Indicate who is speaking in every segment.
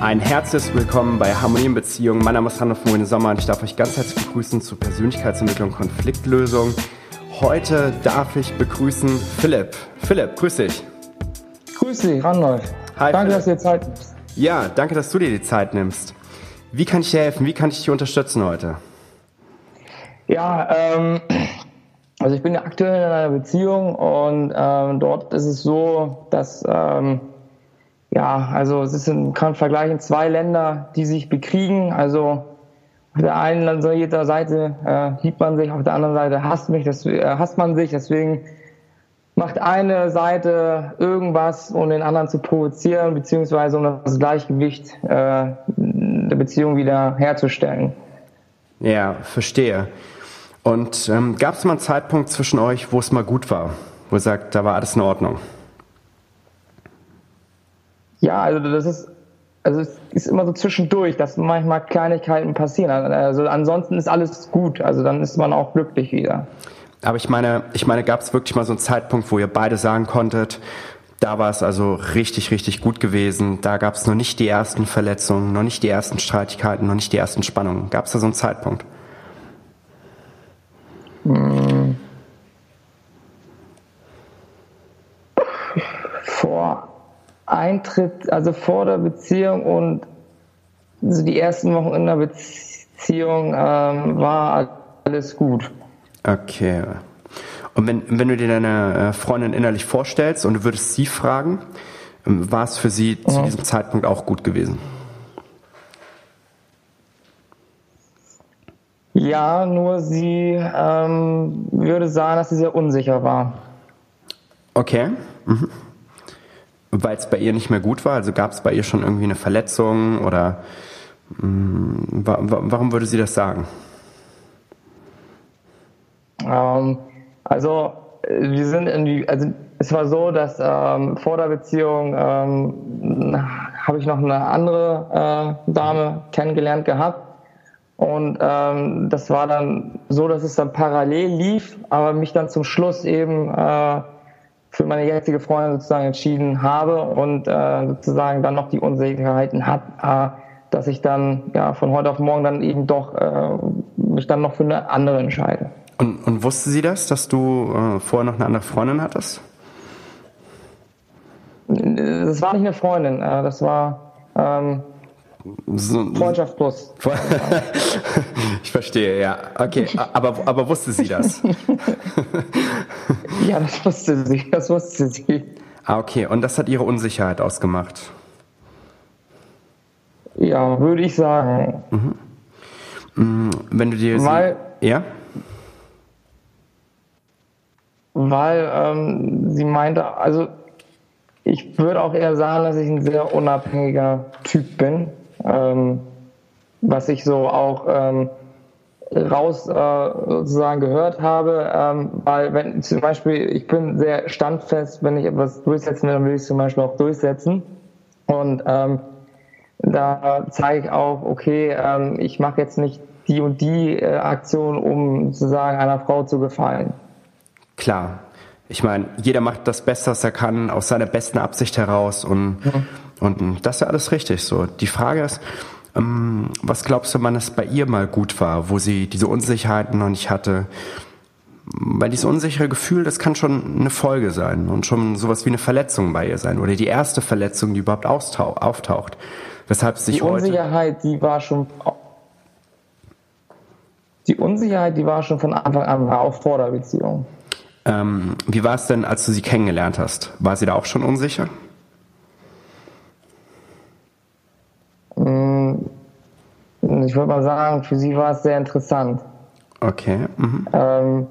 Speaker 1: Ein herzliches Willkommen bei Harmonie in Beziehung. Mein Name ist Randolph Moine Sommer und ich darf euch ganz herzlich begrüßen zu Persönlichkeitsentwicklung und Konfliktlösung. Heute darf ich begrüßen Philipp. Philipp, grüß dich.
Speaker 2: Grüß dich, Randolph. Hi, danke, Philipp. dass du dir Zeit nimmst.
Speaker 1: Ja, danke, dass du dir die Zeit nimmst. Wie kann ich dir helfen? Wie kann ich dich unterstützen heute?
Speaker 2: Ja, ähm, also ich bin ja aktuell in einer Beziehung und ähm, dort ist es so, dass ähm, ja, also es ist ein, kann vergleichen zwei Länder, die sich bekriegen. Also auf der einen Seite äh, liebt man sich, auf der anderen Seite hasst mich, das, äh, hasst man sich. Deswegen macht eine Seite irgendwas, um den anderen zu provozieren, beziehungsweise um das Gleichgewicht äh, der Beziehung wieder herzustellen.
Speaker 1: Ja, verstehe. Und ähm, gab es mal einen Zeitpunkt zwischen euch, wo es mal gut war, wo ihr sagt, da war alles in Ordnung?
Speaker 2: Ja, also das ist, also es ist immer so zwischendurch, dass manchmal Kleinigkeiten passieren. Also ansonsten ist alles gut. Also dann ist man auch glücklich wieder.
Speaker 1: Aber ich meine, ich meine, gab es wirklich mal so einen Zeitpunkt, wo ihr beide sagen konntet, da war es also richtig, richtig gut gewesen. Da gab es noch nicht die ersten Verletzungen, noch nicht die ersten Streitigkeiten, noch nicht die ersten Spannungen. Gab es da so einen Zeitpunkt? Hm.
Speaker 2: Vor Eintritt, also vor der Beziehung und also die ersten Wochen in der Beziehung ähm, war alles gut.
Speaker 1: Okay. Und wenn, wenn du dir deine äh, Freundin innerlich vorstellst und du würdest sie fragen, ähm, war es für sie mhm. zu diesem Zeitpunkt auch gut gewesen?
Speaker 2: Ja, nur sie ähm, würde sagen, dass sie sehr unsicher war.
Speaker 1: Okay. Mhm weil es bei ihr nicht mehr gut war? Also gab es bei ihr schon irgendwie eine Verletzung oder mh, mm, warum würde sie das sagen?
Speaker 2: Ähm, also wir sind irgendwie, also es war so, dass ähm, vor der Beziehung ähm, habe ich noch eine andere äh, Dame kennengelernt gehabt. Und ähm, das war dann so, dass es dann parallel lief, aber mich dann zum Schluss eben äh, für meine jetzige Freundin sozusagen entschieden habe und äh, sozusagen dann noch die Unsicherheiten hat, äh, dass ich dann ja von heute auf morgen dann eben doch äh, mich dann noch für eine andere entscheide.
Speaker 1: Und, und wusste sie das, dass du äh, vorher noch eine andere Freundin hattest?
Speaker 2: Das war nicht eine Freundin, äh, das war ähm, so, Freundschaft plus.
Speaker 1: ich verstehe, ja. Okay, aber, aber wusste sie das?
Speaker 2: ja, das wusste sie, das wusste sie.
Speaker 1: Ah, okay. Und das hat ihre Unsicherheit ausgemacht?
Speaker 2: Ja, würde ich sagen. Mhm.
Speaker 1: Mm, wenn du dir...
Speaker 2: Weil,
Speaker 1: sie, ja?
Speaker 2: Weil ähm, sie meinte, also ich würde auch eher sagen, dass ich ein sehr unabhängiger Typ bin ähm, was ich so auch ähm, raus äh, sozusagen gehört habe, ähm, weil wenn zum Beispiel ich bin sehr standfest, wenn ich etwas durchsetzen will, dann will ich es zum Beispiel auch durchsetzen und ähm, da zeige ich auch, okay, ähm, ich mache jetzt nicht die und die äh, Aktion, um sozusagen einer Frau zu gefallen.
Speaker 1: Klar. Ich meine, jeder macht das Beste, was er kann, aus seiner besten Absicht heraus und mhm. Und das ist ja alles richtig so. Die Frage ist, ähm, was glaubst du, wann es bei ihr mal gut war, wo sie diese Unsicherheiten noch nicht hatte? Weil dieses unsichere Gefühl, das kann schon eine Folge sein und schon sowas wie eine Verletzung bei ihr sein oder die erste Verletzung, die überhaupt auftaucht. Weshalb sich
Speaker 2: die Unsicherheit, die war schon die Unsicherheit, die war schon von Anfang an auch vor der Beziehung.
Speaker 1: Ähm, wie war es denn, als du sie kennengelernt hast? War sie da auch schon unsicher?
Speaker 2: Würde mal sagen, für sie war es sehr interessant.
Speaker 1: Okay. Mhm.
Speaker 2: Ähm,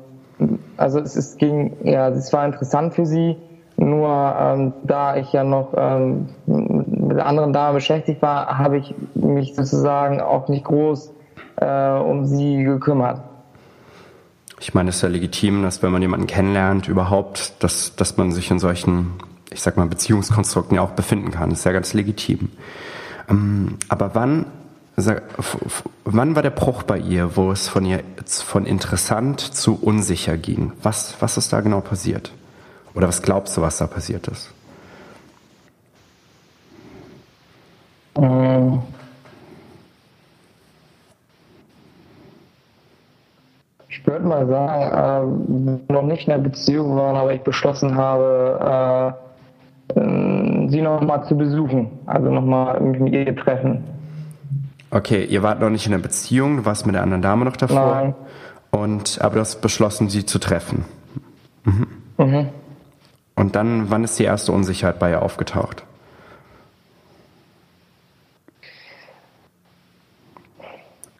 Speaker 2: also es, es ging, ja, es war interessant für sie, nur ähm, da ich ja noch ähm, mit anderen Damen beschäftigt war, habe ich mich sozusagen auch nicht groß äh, um sie gekümmert.
Speaker 1: Ich meine, es ist ja legitim, dass wenn man jemanden kennenlernt, überhaupt, dass, dass man sich in solchen, ich sag mal, Beziehungskonstrukten ja auch befinden kann. Das ist ja ganz legitim. Ähm, aber wann Wann war der Bruch bei ihr, wo es von ihr von interessant zu unsicher ging? Was, was ist da genau passiert? Oder was glaubst du, was da passiert ist?
Speaker 2: Ähm, ich würde mal sagen, äh, noch nicht in der Beziehung waren, aber ich beschlossen habe, äh, sie nochmal zu besuchen, also nochmal mit ihr treffen.
Speaker 1: Okay, ihr wart noch nicht in der Beziehung, du warst mit der anderen Dame noch davor.
Speaker 2: Nein.
Speaker 1: Und, aber du hast beschlossen, sie zu treffen. Mhm. Mhm. Und dann, wann ist die erste Unsicherheit bei ihr aufgetaucht?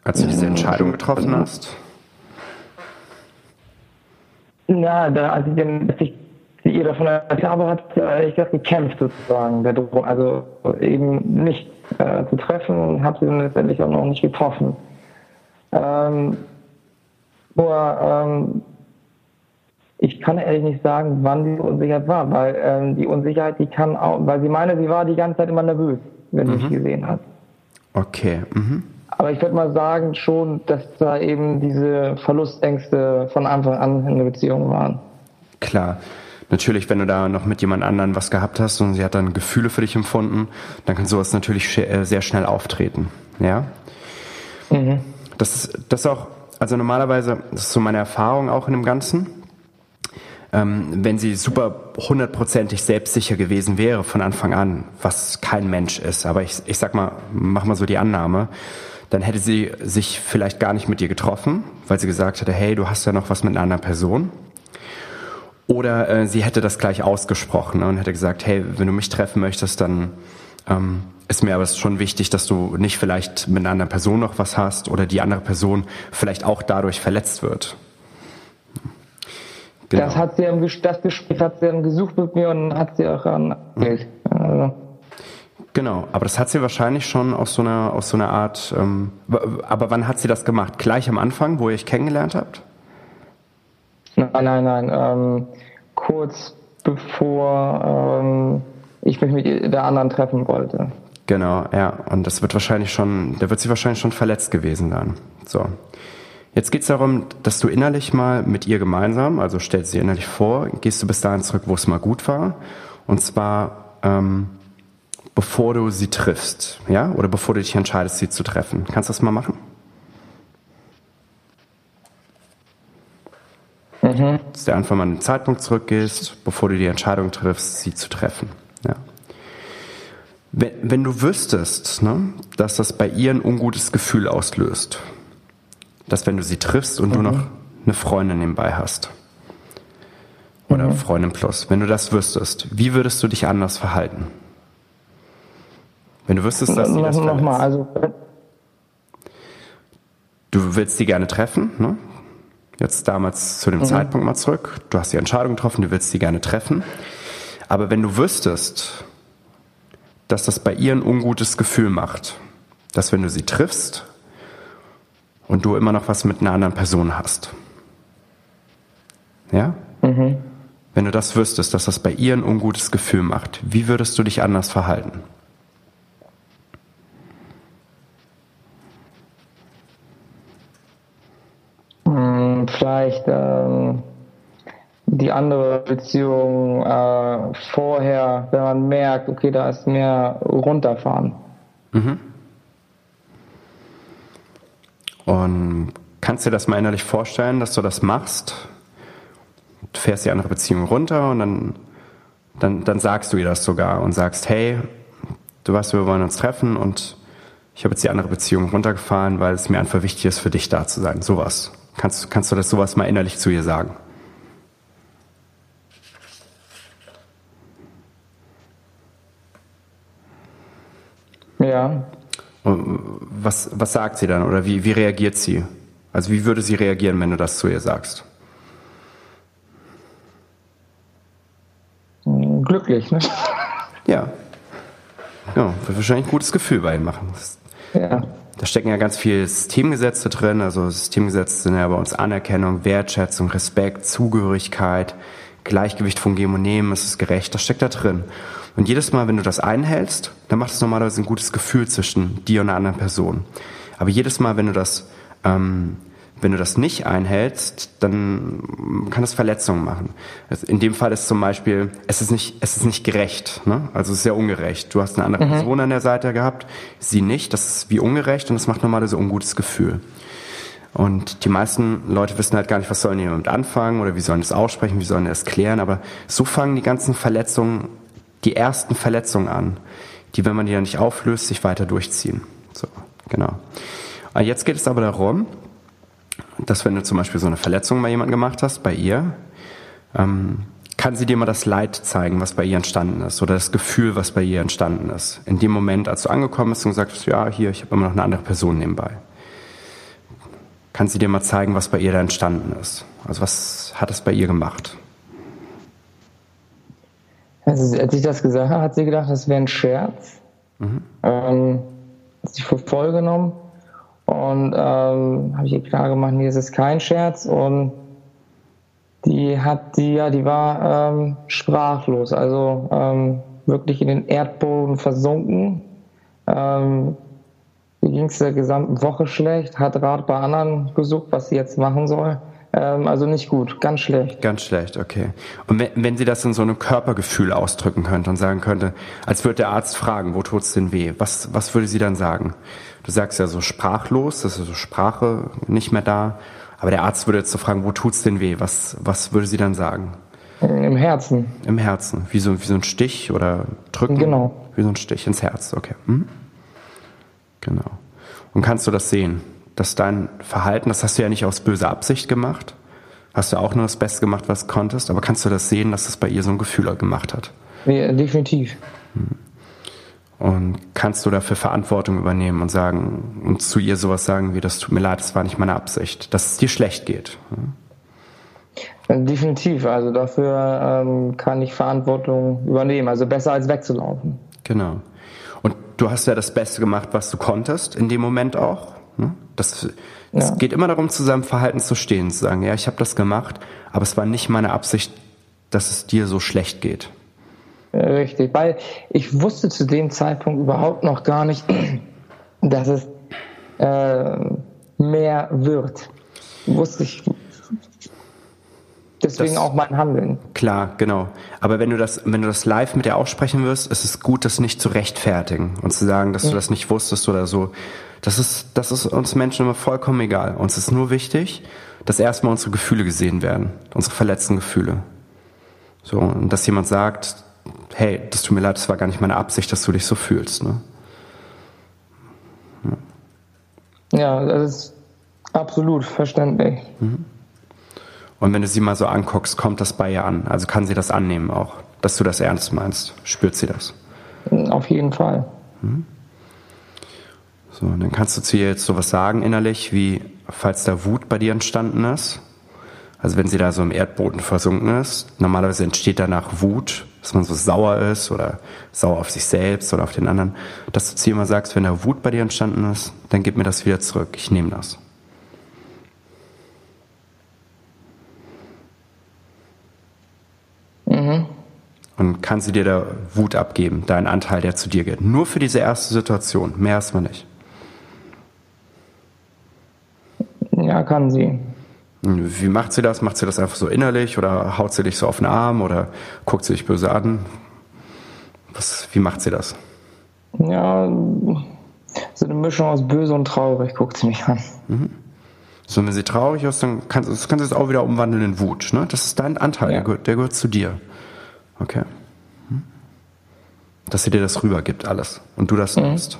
Speaker 1: Als du diese Entscheidung getroffen hast?
Speaker 2: Ja, da, als ich, den, als ich ihr davon erzählt habe, hat ich das gekämpft sozusagen, der Drohung. Also eben nicht äh, zu treffen und habe sie dann letztendlich auch noch nicht getroffen. Ähm, nur, ähm, ich kann ehrlich nicht sagen, wann die Unsicherheit war, weil ähm, die Unsicherheit, die kann auch, weil sie meine, sie war die ganze Zeit immer nervös, wenn mhm. sie mich gesehen hat.
Speaker 1: Okay. Mhm.
Speaker 2: Aber ich würde mal sagen schon, dass da eben diese Verlustängste von Anfang an in der Beziehung waren.
Speaker 1: Klar. Natürlich, wenn du da noch mit jemand anderen was gehabt hast und sie hat dann Gefühle für dich empfunden, dann kann sowas natürlich äh, sehr schnell auftreten. Ja? Mhm. Das ist, das auch, also normalerweise, das ist so meine Erfahrung auch in dem Ganzen. Ähm, wenn sie super hundertprozentig selbstsicher gewesen wäre von Anfang an, was kein Mensch ist, aber ich, ich sag mal, mach mal so die Annahme, dann hätte sie sich vielleicht gar nicht mit dir getroffen, weil sie gesagt hätte, hey, du hast ja noch was mit einer anderen Person. Oder äh, sie hätte das gleich ausgesprochen ne, und hätte gesagt, hey, wenn du mich treffen möchtest, dann ähm, ist mir aber schon wichtig, dass du nicht vielleicht mit einer anderen Person noch was hast oder die andere Person vielleicht auch dadurch verletzt wird.
Speaker 2: Genau. Das hat sie im, das Gespräch hat sie dann gesucht mit mir und hat sie auch an. Mhm. Also.
Speaker 1: Genau, aber das hat sie wahrscheinlich schon aus so einer, aus so einer Art. Ähm, aber wann hat sie das gemacht? Gleich am Anfang, wo ihr euch kennengelernt habt?
Speaker 2: Nein, nein, nein. Ähm, kurz bevor ähm, ich mich mit der anderen treffen wollte.
Speaker 1: Genau, ja. Und das wird wahrscheinlich schon, da wird sie wahrscheinlich schon verletzt gewesen sein. So. Jetzt geht es darum, dass du innerlich mal mit ihr gemeinsam, also stellst sie innerlich vor, gehst du bis dahin zurück, wo es mal gut war. Und zwar ähm, bevor du sie triffst, ja, oder bevor du dich entscheidest, sie zu treffen. Kannst du das mal machen? Mhm. Dass du einfach mal einen Zeitpunkt zurückgehst, bevor du die Entscheidung triffst, sie zu treffen. Ja. Wenn, wenn du wüsstest, ne, dass das bei ihr ein ungutes Gefühl auslöst, dass wenn du sie triffst und mhm. du noch eine Freundin nebenbei hast, oder mhm. Freundin plus, wenn du das wüsstest, wie würdest du dich anders verhalten? Wenn du wüsstest, dass sie das
Speaker 2: noch, mal, also
Speaker 1: Du willst sie gerne treffen, ne? Jetzt damals zu dem mhm. Zeitpunkt mal zurück. Du hast die Entscheidung getroffen, du willst sie gerne treffen. Aber wenn du wüsstest, dass das bei ihr ein ungutes Gefühl macht, dass wenn du sie triffst und du immer noch was mit einer anderen Person hast. Ja? Mhm. Wenn du das wüsstest, dass das bei ihr ein ungutes Gefühl macht, wie würdest du dich anders verhalten?
Speaker 2: Vielleicht ähm, die andere Beziehung äh, vorher, wenn man merkt, okay, da ist mehr runterfahren. Mhm.
Speaker 1: Und kannst du dir das mal innerlich vorstellen, dass du das machst? Du fährst die andere Beziehung runter und dann, dann, dann sagst du ihr das sogar und sagst, hey, du weißt, wir wollen uns treffen und ich habe jetzt die andere Beziehung runtergefahren, weil es mir einfach wichtig ist, für dich da zu sein. Sowas. Kannst, kannst du das sowas mal innerlich zu ihr sagen?
Speaker 2: Ja.
Speaker 1: Was, was sagt sie dann oder wie, wie reagiert sie? Also wie würde sie reagieren, wenn du das zu ihr sagst?
Speaker 2: Glücklich, ne?
Speaker 1: Ja. Ja, wird wahrscheinlich ein gutes Gefühl bei ihnen machen.
Speaker 2: Ja
Speaker 1: da stecken ja ganz viele Systemgesetze drin. Also Systemgesetze sind ja bei uns Anerkennung, Wertschätzung, Respekt, Zugehörigkeit, Gleichgewicht von Geben und Nehmen, ist gerecht, das steckt da drin. Und jedes Mal, wenn du das einhältst, dann macht es normalerweise ein gutes Gefühl zwischen dir und einer anderen Person. Aber jedes Mal, wenn du das ähm, Wenn du das nicht einhältst, dann kann es Verletzungen machen. Also in dem Fall ist zum Beispiel, es ist nicht, es ist nicht gerecht, ne? also es ist sehr ungerecht. Du hast eine andere mhm. Person an der Seite gehabt, sie nicht, das ist wie ungerecht und das macht normalerweise ein ungutes Gefühl. Und die meisten Leute wissen halt gar nicht, was sollen die damit anfangen oder wie sollen das aussprechen, wie sollen das klären. Aber so fangen die ganzen Verletzungen, die ersten Verletzungen an, die, wenn man die ja nicht auflöst, sich weiter durchziehen. So, genau. Und jetzt geht es aber darum, dass wenn du zum Beispiel so eine Verletzung bei jemandem gemacht hast, bei ihr, ähm, kann sie dir mal das Leid zeigen, was bei ihr entstanden ist oder das Gefühl, was bei ihr entstanden ist. In dem Moment, als du angekommen bist und gesagt hast, ja, hier, ich habe immer noch eine andere Person nebenbei. Kann sie dir mal zeigen, was bei ihr da entstanden ist? Also was hat es bei ihr gemacht?
Speaker 2: Also, als ich das gesagt habe, hat sie gedacht, das wäre ein Scherz. Mhm. Ähm, hat sich für voll genommen. Und ähm, habe ich ihr klar gemacht, nee, es ist kein Scherz. Und die hat die, ja, die war ähm, sprachlos, also ähm, wirklich in den Erdboden versunken. Ähm, ging es der gesamten Woche schlecht, hat Rat bei anderen gesucht, was sie jetzt machen soll. Ähm, also nicht gut, ganz schlecht.
Speaker 1: Ganz schlecht, okay. Und wenn, wenn sie das in so einem Körpergefühl ausdrücken könnte und sagen könnte, als würde der Arzt fragen, wo tut's denn weh? Was, was würde sie dann sagen? Du sagst ja so sprachlos, das ist so Sprache nicht mehr da. Aber der Arzt würde jetzt so fragen, wo tut's denn weh? Was, was würde sie dann sagen?
Speaker 2: Im Herzen.
Speaker 1: Im Herzen. Wie so, wie so ein Stich oder drücken?
Speaker 2: Genau.
Speaker 1: Wie so ein Stich ins Herz, okay. Hm? Genau. Und kannst du das sehen? Dass dein Verhalten, das hast du ja nicht aus böser Absicht gemacht. Hast du auch nur das Beste gemacht, was du konntest. Aber kannst du das sehen, dass das bei ihr so ein Gefühl gemacht hat?
Speaker 2: Ja, definitiv. Hm.
Speaker 1: Und kannst du dafür Verantwortung übernehmen und sagen und zu ihr sowas sagen wie, das tut mir leid, das war nicht meine Absicht, dass es dir schlecht geht?
Speaker 2: Definitiv, also dafür ähm, kann ich Verantwortung übernehmen, also besser als wegzulaufen.
Speaker 1: Genau. Und du hast ja das Beste gemacht, was du konntest in dem Moment auch. Ne? Das, es ja. geht immer darum, zu seinem Verhalten zu stehen, zu sagen, ja, ich habe das gemacht, aber es war nicht meine Absicht, dass es dir so schlecht geht.
Speaker 2: Richtig, weil ich wusste zu dem Zeitpunkt überhaupt noch gar nicht, dass es äh, mehr wird. Wusste ich. Deswegen das, auch mein Handeln.
Speaker 1: Klar, genau. Aber wenn du das, wenn du das live mit ihr aussprechen wirst, ist es gut, das nicht zu rechtfertigen und zu sagen, dass ja. du das nicht wusstest oder so. Das ist, das ist uns Menschen immer vollkommen egal. Uns ist nur wichtig, dass erstmal unsere Gefühle gesehen werden, unsere verletzten Gefühle. So, und dass jemand sagt, hey, das tut mir leid, das war gar nicht meine Absicht, dass du dich so fühlst. Ne?
Speaker 2: Ja, das ist absolut verständlich. Mhm.
Speaker 1: Und wenn du sie mal so anguckst, kommt das bei ihr an? Also kann sie das annehmen auch, dass du das ernst meinst? Spürt sie das?
Speaker 2: Auf jeden Fall. Mhm.
Speaker 1: So, dann kannst du zu ihr jetzt sowas sagen innerlich, wie falls da Wut bei dir entstanden ist. Also wenn sie da so im Erdboden versunken ist, normalerweise entsteht danach Wut dass man so sauer ist oder sauer auf sich selbst oder auf den anderen, dass du zu immer sagst, wenn da Wut bei dir entstanden ist, dann gib mir das wieder zurück, ich nehme das. Mhm. Und kann sie dir da Wut abgeben, deinen Anteil, der zu dir geht. Nur für diese erste Situation, mehr erstmal nicht.
Speaker 2: Ja, kann sie.
Speaker 1: Wie macht sie das? Macht sie das einfach so innerlich oder haut sie dich so auf den Arm oder guckt sie dich böse an? Was, wie macht sie das?
Speaker 2: Ja, so eine Mischung aus böse und traurig guckt sie mich an. Mhm.
Speaker 1: So, wenn sie traurig ist, dann kannst, kannst du es auch wieder umwandeln in Wut. Ne? Das ist dein Anteil, ja. der, gehört, der, gehört, zu dir. Okay. Hm? Dass sie dir das rübergibt, alles. Und du das mhm. nimmst.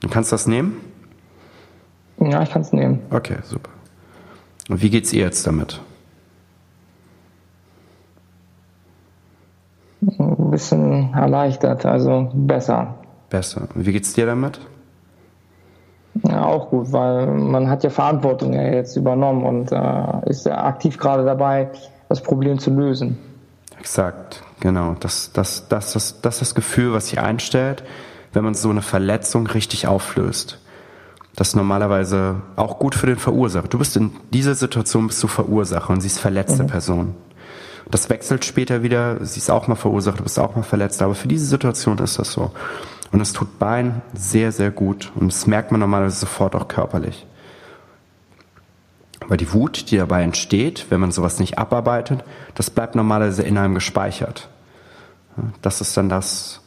Speaker 1: Du kannst das nehmen?
Speaker 2: Ja, ich kann es nehmen.
Speaker 1: Okay, super. Und wie geht's ihr jetzt damit?
Speaker 2: Ein bisschen erleichtert, also besser.
Speaker 1: Besser. Und wie geht's dir damit?
Speaker 2: Ja, auch gut, weil man hat ja Verantwortung ja jetzt übernommen und äh, ist ja aktiv gerade dabei, das Problem zu lösen.
Speaker 1: Exakt, genau. Das, das, das, das, das ist das Gefühl, was sich einstellt, wenn man so eine Verletzung richtig auflöst. Das ist normalerweise auch gut für den Verursacher. Du bist in dieser Situation bist du Verursacher und sie ist verletzte mhm. Person. Das wechselt später wieder, sie ist auch mal verursacht, du bist auch mal verletzt, aber für diese Situation ist das so. Und es tut beiden sehr, sehr gut und das merkt man normalerweise sofort auch körperlich. Aber die Wut, die dabei entsteht, wenn man sowas nicht abarbeitet, das bleibt normalerweise in einem gespeichert. Das ist dann das,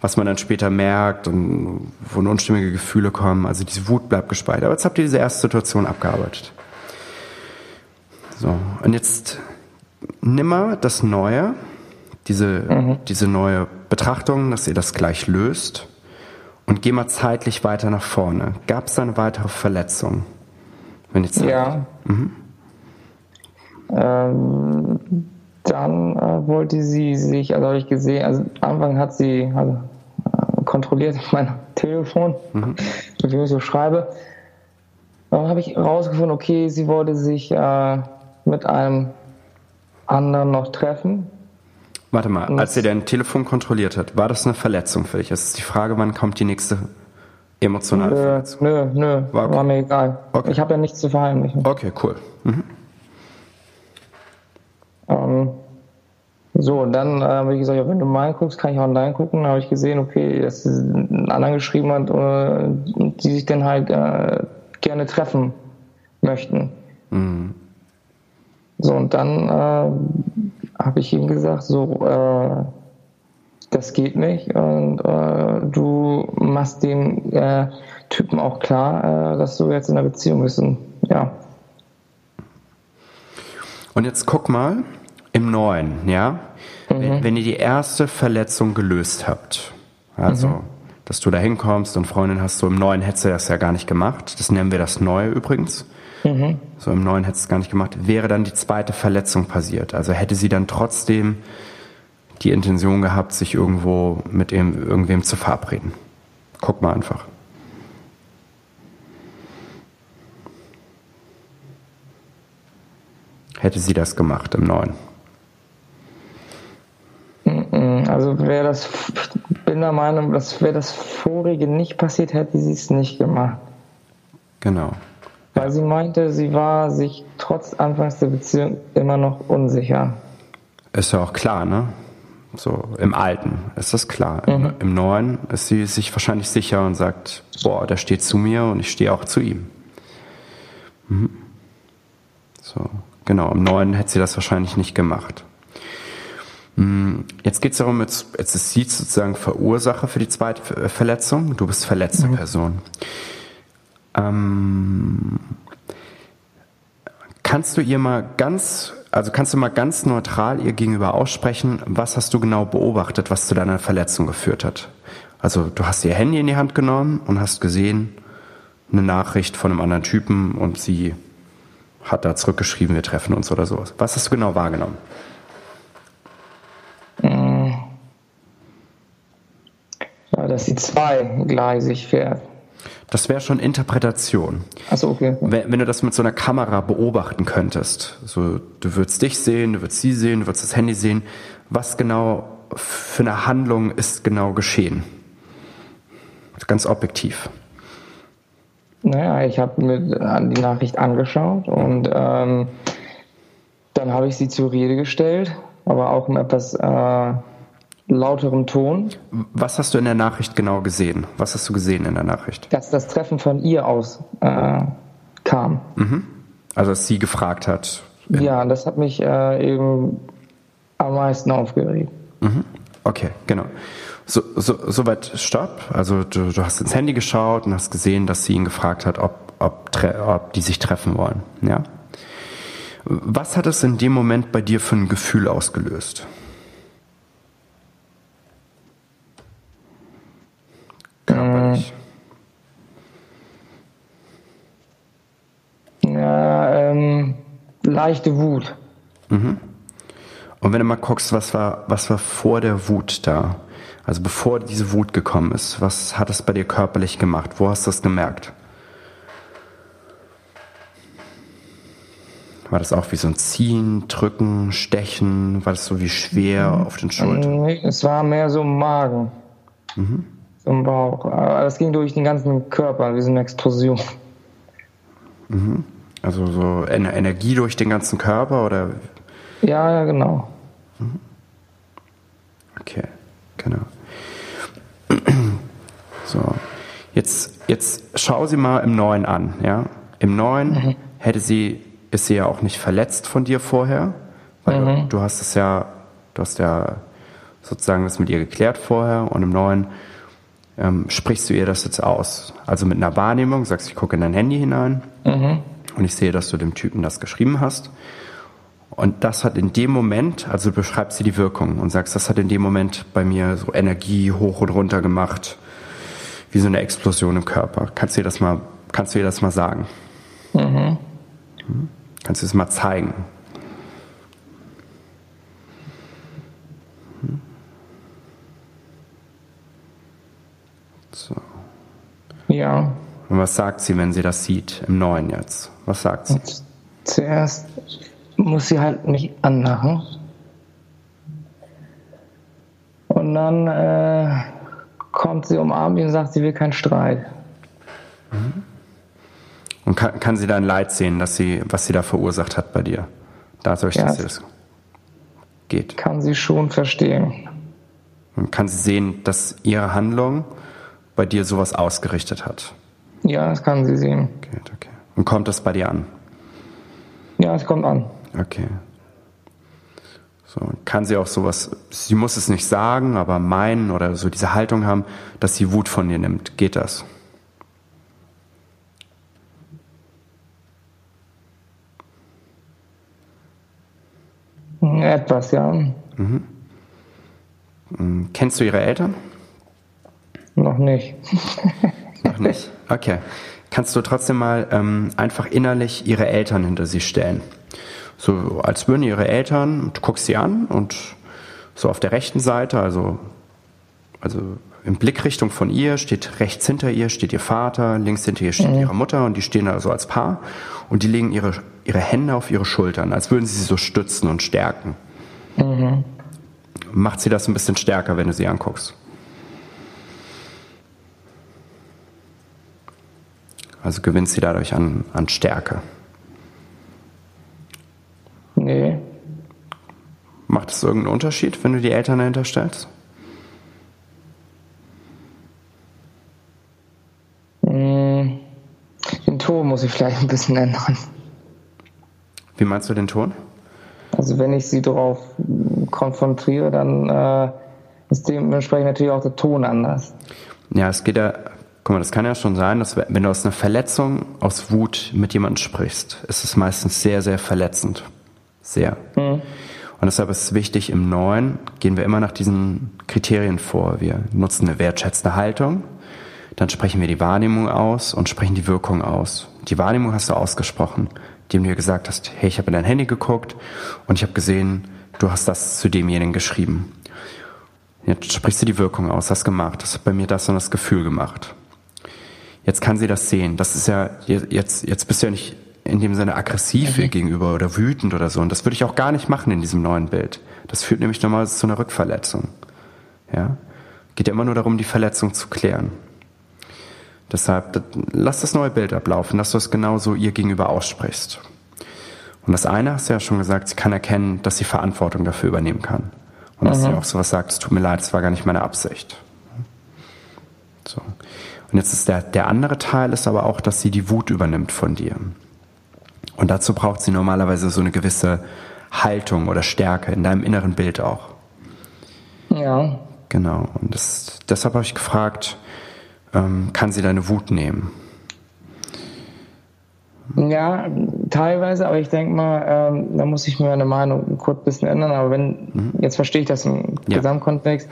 Speaker 1: was man dann später merkt und wo unstimmige Gefühle kommen. Also diese Wut bleibt gespeichert. Aber jetzt habt ihr diese erste Situation abgearbeitet. So, und jetzt nimm mal das Neue, diese, mhm. diese neue Betrachtung, dass ihr das gleich löst und geh mal zeitlich weiter nach vorne. Gab es eine weitere Verletzung?
Speaker 2: Wenn ich ja. Mhm. Ähm, dann äh, wollte sie sich, also habe ich gesehen, also am Anfang hat sie also, äh, kontrolliert mein Telefon, mhm. mit dem ich so schreibe. Dann habe ich herausgefunden, okay, sie wollte sich äh, mit einem anderen noch treffen.
Speaker 1: Warte mal, als sie dein Telefon kontrolliert hat, war das eine Verletzung für dich? Es ist die Frage, wann kommt die nächste emotionale
Speaker 2: nö,
Speaker 1: Verletzung?
Speaker 2: Nö, nö, war, okay. war mir egal. Okay. Ich habe ja nichts zu verheimlichen.
Speaker 1: Okay, cool. Mhm.
Speaker 2: Ähm, so, und dann äh, habe ich gesagt, wenn du meinen guckst, kann ich auch online gucken. Dann habe ich gesehen, okay, dass sie einen anderen geschrieben hat, äh, die sich dann halt äh, gerne treffen möchten. Mhm. So, und dann äh, habe ich ihm gesagt, so, äh, das geht nicht und äh, du machst dem äh, Typen auch klar, äh, dass du jetzt in einer Beziehung bist. Und, ja.
Speaker 1: Und jetzt guck mal im Neuen, ja, mhm. wenn, wenn, ihr die erste Verletzung gelöst habt, also mhm. dass du da hinkommst und Freundin hast, so im Neuen hättest du das ja gar nicht gemacht. Das nennen wir das Neue übrigens. Mhm. So im Neuen hätte es gar nicht gemacht. Wäre dann die zweite Verletzung passiert. Also hätte sie dann trotzdem die Intention gehabt, sich irgendwo mit irgendwem zu verabreden. Guck mal einfach. Hätte sie das gemacht im Neuen?
Speaker 2: Also wäre das, bin der Meinung, dass wäre das vorige nicht passiert, hätte sie es nicht gemacht.
Speaker 1: Genau.
Speaker 2: Weil sie meinte, sie war sich trotz Anfangs der Beziehung immer noch unsicher.
Speaker 1: Ist ja auch klar, ne? So im Alten ist das klar. Mhm. Im, Im, Neuen ist sie sich wahrscheinlich sicher und sagt, boah, der steht zu mir und ich stehe auch zu ihm. Mhm. So, genau. Im Neuen hätte sie das wahrscheinlich nicht gemacht. Mhm. Jetzt geht es darum, jetzt, jetzt ist sie sozusagen Verursacher für die zweite Verletzung. Du bist verletzte mhm. Person. Ähm, kannst du ihr mal ganz, also kannst du mal ganz neutral ihr gegenüber aussprechen, was hast du genau beobachtet, was zu deiner Verletzung geführt hat? Also du hast ihr Handy in die Hand genommen und hast gesehen, eine Nachricht von einem anderen Typen und sie hat da zurückgeschrieben, wir treffen uns oder sowas. Was hast du genau wahrgenommen?
Speaker 2: Ja, dass sie zweigleisig fährt.
Speaker 1: Das wäre schon Interpretation.
Speaker 2: Achso, okay.
Speaker 1: Wenn, wenn, du das mit so einer Kamera beobachten könntest, so du würdest dich sehen, du würdest sie sehen, du würdest das Handy sehen, was genau für eine Handlung ist genau geschehen? Ganz objektiv.
Speaker 2: Naja, ich habe mir die Nachricht angeschaut und ähm, dann habe ich sie zur Rede gestellt, aber auch um etwas äh, lauterem Ton.
Speaker 1: Was hast du in der Nachricht genau gesehen? Was hast du gesehen in der Nachricht?
Speaker 2: Dass das Treffen von ihr aus äh, kam.
Speaker 1: Mhm. Also, dass sie gefragt hat.
Speaker 2: Ja, das hat mich äh, eben am meisten aufgeregt.
Speaker 1: Mhm. Okay, genau. So, so, so weit stopp. Also du, du hast ins Handy geschaut und hast gesehen, dass sie ihn gefragt hat, ob, ob, ob die sich treffen wollen. Ja? Was hat es in dem Moment bei dir für ein Gefühl ausgelöst?
Speaker 2: Körperlich. Ja, ähm, leichte Wut.
Speaker 1: Mhm. Und wenn du mal guckst, was war, was war vor der Wut da? Also bevor diese Wut gekommen ist, was hat es bei dir körperlich gemacht? Wo hast du das gemerkt? War das auch wie so ein Ziehen, Drücken, Stechen? War das so wie schwer mhm. auf den Schultern?
Speaker 2: Es war mehr so im Magen. Mhm im Bauch. Es ging durch den ganzen Körper, wie so eine Explosion.
Speaker 1: Mhm. Also so Energie durch den ganzen Körper oder?
Speaker 2: Ja, ja, genau. Mhm.
Speaker 1: Okay, genau. So, jetzt, jetzt schau sie mal im Neuen an. Ja? Im Neuen mhm. hätte sie ist sie ja auch nicht verletzt von dir vorher, weil mhm. du, du hast es ja, du hast ja sozusagen das mit ihr geklärt vorher und im neuen ähm, sprichst du ihr das jetzt aus. Also mit einer Wahrnehmung, sagst, ich gucke in dein Handy hinein mhm. und ich sehe, dass du dem Typen das geschrieben hast. Und das hat in dem Moment, also du beschreibst dir die Wirkung und sagst, das hat in dem Moment bei mir so Energie hoch und runter gemacht, wie so eine Explosion im Körper. Kannst du dir das mal, kannst du dir das mal sagen? Mhm. Hm? Kannst du es mal zeigen? So.
Speaker 2: Ja.
Speaker 1: Und was sagt sie, wenn sie das sieht, im Neuen jetzt? Was sagt sie?
Speaker 2: Zuerst muss sie halt mich anmachen. Und dann äh, kommt sie umarmt ihn und sagt, sie will keinen Streit.
Speaker 1: Mhm. Und kann, kann sie dein Leid sehen, dass sie, was sie da verursacht hat bei dir? Dadurch, ja, dass sie das geht.
Speaker 2: Kann sie schon verstehen.
Speaker 1: Und kann sie sehen, dass ihre Handlung bei dir sowas ausgerichtet hat?
Speaker 2: Ja, das kann sie sehen.
Speaker 1: Okay, okay. Und kommt das bei dir an?
Speaker 2: Ja, es kommt an.
Speaker 1: Okay. So, kann sie auch sowas, sie muss es nicht sagen, aber meinen oder so diese Haltung haben, dass sie Wut von dir nimmt. Geht das?
Speaker 2: Etwas, ja. Mhm.
Speaker 1: mhm. Kennst du ihre Eltern?
Speaker 2: Noch nicht.
Speaker 1: Noch nicht? Okay. Kannst du trotzdem mal ähm, einfach innerlich ihre Eltern hinter sie stellen? So als würden ihre Eltern, du guckst sie an und so auf der rechten Seite, also, also in Blickrichtung von ihr steht rechts hinter ihr steht ihr Vater, links hinter ihr steht mhm. ihre Mutter und die stehen da so als Paar und die legen ihre, ihre Hände auf ihre Schultern, als würden sie sie so stützen und stärken. Mhm. Macht sie das ein bisschen stärker, wenn du sie anguckst? Also gewinnt sie dadurch an, an Stärke.
Speaker 2: Nee.
Speaker 1: Macht es irgendeinen Unterschied, wenn du die Eltern dahinter stellst?
Speaker 2: Hm, den Ton muss ich vielleicht ein bisschen ändern.
Speaker 1: Wie meinst du den Ton?
Speaker 2: Also wenn ich sie darauf konfrontiere, dann äh, ist dementsprechend natürlich auch der Ton anders.
Speaker 1: Ja, es geht ja, guck mal, das kann ja schon sein, dass wenn du aus einer Verletzung, aus Wut mit jemandem sprichst, ist es meistens sehr, sehr verletzend. Sehr. Mhm. Und deshalb ist es wichtig, im Neuen gehen wir immer nach diesen Kriterien vor. Wir nutzen eine wertschätzende Haltung, dann sprechen wir die Wahrnehmung aus und sprechen die Wirkung aus. Die Wahrnehmung hast du ausgesprochen, indem du dir gesagt hast, hey, ich habe in dein Handy geguckt und ich habe gesehen, du hast das zu demjenigen geschrieben. Jetzt sprichst du die Wirkung aus, hast gemacht, das hat bei mir das und das Gefühl gemacht. Jetzt kann sie das sehen. Das ist ja, jetzt, jetzt bist du ja nicht in dem Sinne aggressiv mhm. gegenüber oder wütend oder so. Und das würde ich auch gar nicht machen in diesem neuen Bild. Das führt nämlich normalerweise zu einer Rückverletzung. Ja? Geht ja immer nur darum, die Verletzung zu klären. Deshalb, lass das neue Bild ablaufen, dass du es genauso ihr gegenüber aussprichst. Und das eine hast du ja schon gesagt, sie kann erkennen, dass sie Verantwortung dafür übernehmen kann. Und dass mhm. sie auch sowas sagt, es tut mir leid, es war gar nicht meine Absicht. So. Und jetzt ist der, der andere Teil ist aber auch, dass sie die Wut übernimmt von dir. Und dazu braucht sie normalerweise so eine gewisse Haltung oder Stärke in deinem inneren Bild auch.
Speaker 2: Ja.
Speaker 1: Genau. Und das, deshalb habe ich gefragt, ähm, kann sie deine Wut nehmen?
Speaker 2: Ja, teilweise, aber ich denke mal, ähm, da muss ich mir meine Meinung kurz ein bisschen ändern. Aber wenn, mhm. jetzt verstehe ich das im ja. Gesamtkontext,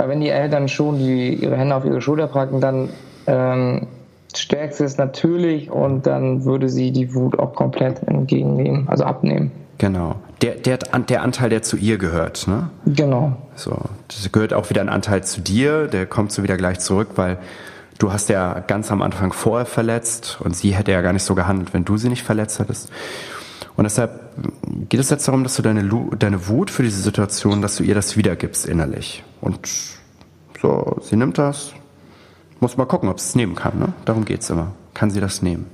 Speaker 2: aber wenn die Eltern schon die, ihre Hände auf ihre Schulter packen, dann ähm, Stärkste ist natürlich und dann würde sie die Wut auch komplett entgegennehmen, also abnehmen.
Speaker 1: Genau. Der, der, der Anteil, der zu ihr gehört, ne?
Speaker 2: Genau.
Speaker 1: So. Das gehört auch wieder ein Anteil zu dir, der kommt so wieder gleich zurück, weil du hast ja ganz am Anfang vorher verletzt und sie hätte ja gar nicht so gehandelt, wenn du sie nicht verletzt hättest. Und deshalb geht es jetzt darum, dass du deine, deine Wut für diese Situation, dass du ihr das wiedergibst innerlich. Und so, sie nimmt das, muss mal gucken, ob sie es nehmen kann. Ne? Darum geht es immer. Kann sie das nehmen?